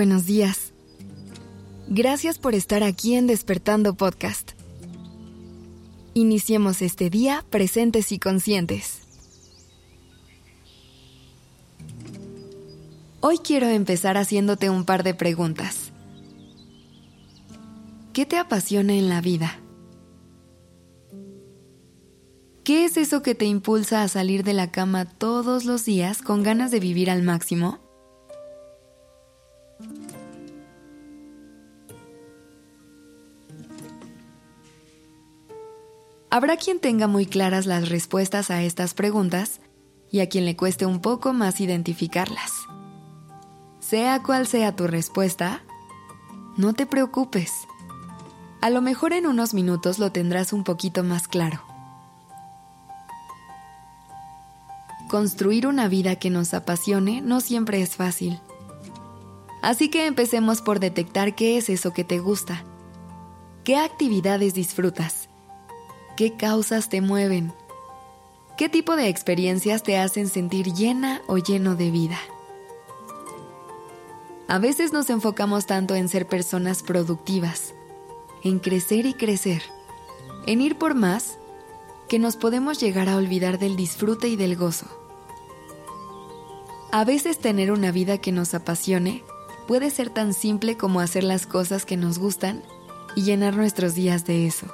buenos días. Gracias por estar aquí en Despertando Podcast. Iniciemos este día presentes y conscientes. Hoy quiero empezar haciéndote un par de preguntas. ¿Qué te apasiona en la vida? ¿Qué es eso que te impulsa a salir de la cama todos los días con ganas de vivir al máximo? Habrá quien tenga muy claras las respuestas a estas preguntas y a quien le cueste un poco más identificarlas. Sea cual sea tu respuesta, no te preocupes. A lo mejor en unos minutos lo tendrás un poquito más claro. Construir una vida que nos apasione no siempre es fácil. Así que empecemos por detectar qué es eso que te gusta. ¿Qué actividades disfrutas? ¿Qué causas te mueven? ¿Qué tipo de experiencias te hacen sentir llena o lleno de vida? A veces nos enfocamos tanto en ser personas productivas, en crecer y crecer, en ir por más, que nos podemos llegar a olvidar del disfrute y del gozo. A veces tener una vida que nos apasione puede ser tan simple como hacer las cosas que nos gustan y llenar nuestros días de eso.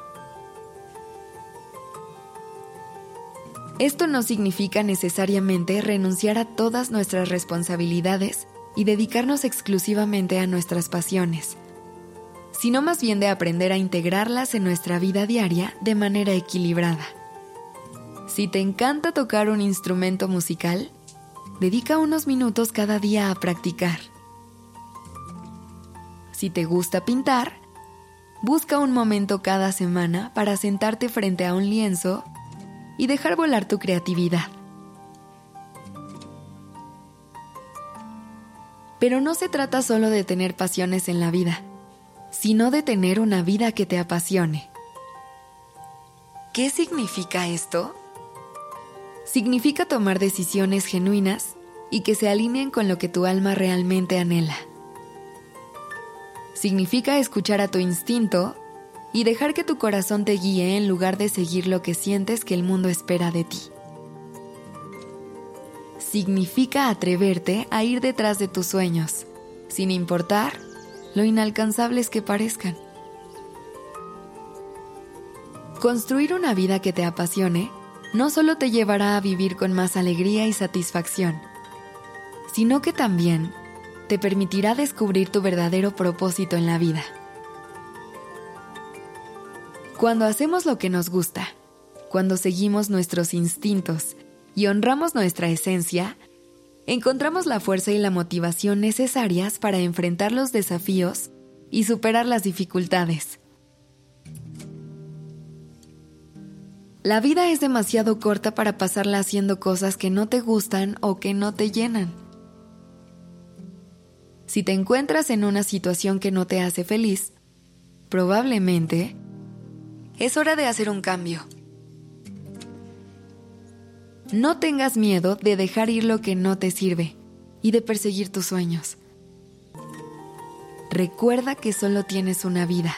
Esto no significa necesariamente renunciar a todas nuestras responsabilidades y dedicarnos exclusivamente a nuestras pasiones, sino más bien de aprender a integrarlas en nuestra vida diaria de manera equilibrada. Si te encanta tocar un instrumento musical, dedica unos minutos cada día a practicar. Si te gusta pintar, busca un momento cada semana para sentarte frente a un lienzo y dejar volar tu creatividad. Pero no se trata solo de tener pasiones en la vida, sino de tener una vida que te apasione. ¿Qué significa esto? Significa tomar decisiones genuinas y que se alineen con lo que tu alma realmente anhela. Significa escuchar a tu instinto y dejar que tu corazón te guíe en lugar de seguir lo que sientes que el mundo espera de ti. Significa atreverte a ir detrás de tus sueños, sin importar lo inalcanzables que parezcan. Construir una vida que te apasione no solo te llevará a vivir con más alegría y satisfacción, sino que también te permitirá descubrir tu verdadero propósito en la vida. Cuando hacemos lo que nos gusta, cuando seguimos nuestros instintos y honramos nuestra esencia, encontramos la fuerza y la motivación necesarias para enfrentar los desafíos y superar las dificultades. La vida es demasiado corta para pasarla haciendo cosas que no te gustan o que no te llenan. Si te encuentras en una situación que no te hace feliz, probablemente es hora de hacer un cambio. No tengas miedo de dejar ir lo que no te sirve y de perseguir tus sueños. Recuerda que solo tienes una vida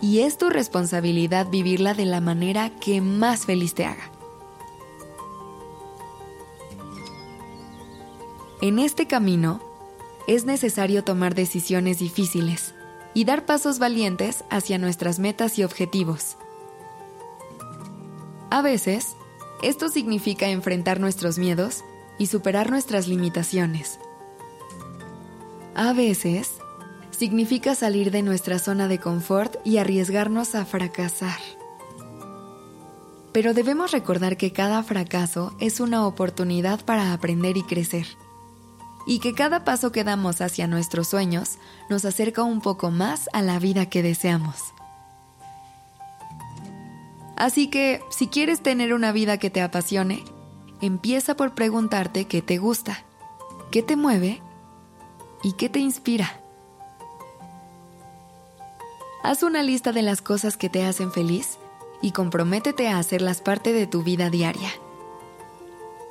y es tu responsabilidad vivirla de la manera que más feliz te haga. En este camino es necesario tomar decisiones difíciles y dar pasos valientes hacia nuestras metas y objetivos. A veces, esto significa enfrentar nuestros miedos y superar nuestras limitaciones. A veces, significa salir de nuestra zona de confort y arriesgarnos a fracasar. Pero debemos recordar que cada fracaso es una oportunidad para aprender y crecer y que cada paso que damos hacia nuestros sueños nos acerca un poco más a la vida que deseamos. Así que, si quieres tener una vida que te apasione, empieza por preguntarte qué te gusta, qué te mueve y qué te inspira. Haz una lista de las cosas que te hacen feliz y comprométete a hacerlas parte de tu vida diaria.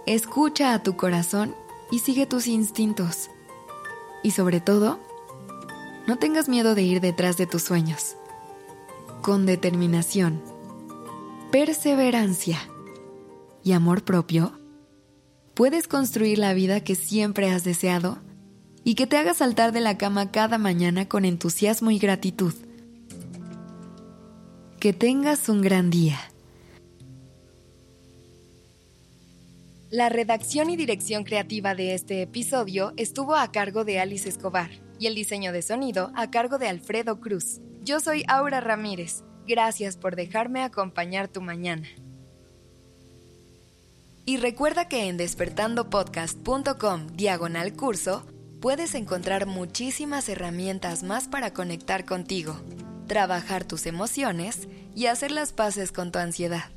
Escucha a tu corazón y sigue tus instintos. Y sobre todo, no tengas miedo de ir detrás de tus sueños. Con determinación, perseverancia y amor propio, puedes construir la vida que siempre has deseado y que te haga saltar de la cama cada mañana con entusiasmo y gratitud. Que tengas un gran día. La redacción y dirección creativa de este episodio estuvo a cargo de Alice Escobar y el diseño de sonido a cargo de Alfredo Cruz. Yo soy Aura Ramírez. Gracias por dejarme acompañar tu mañana. Y recuerda que en despertandopodcast.com diagonal curso puedes encontrar muchísimas herramientas más para conectar contigo, trabajar tus emociones y hacer las paces con tu ansiedad.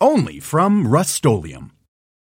Only from Rust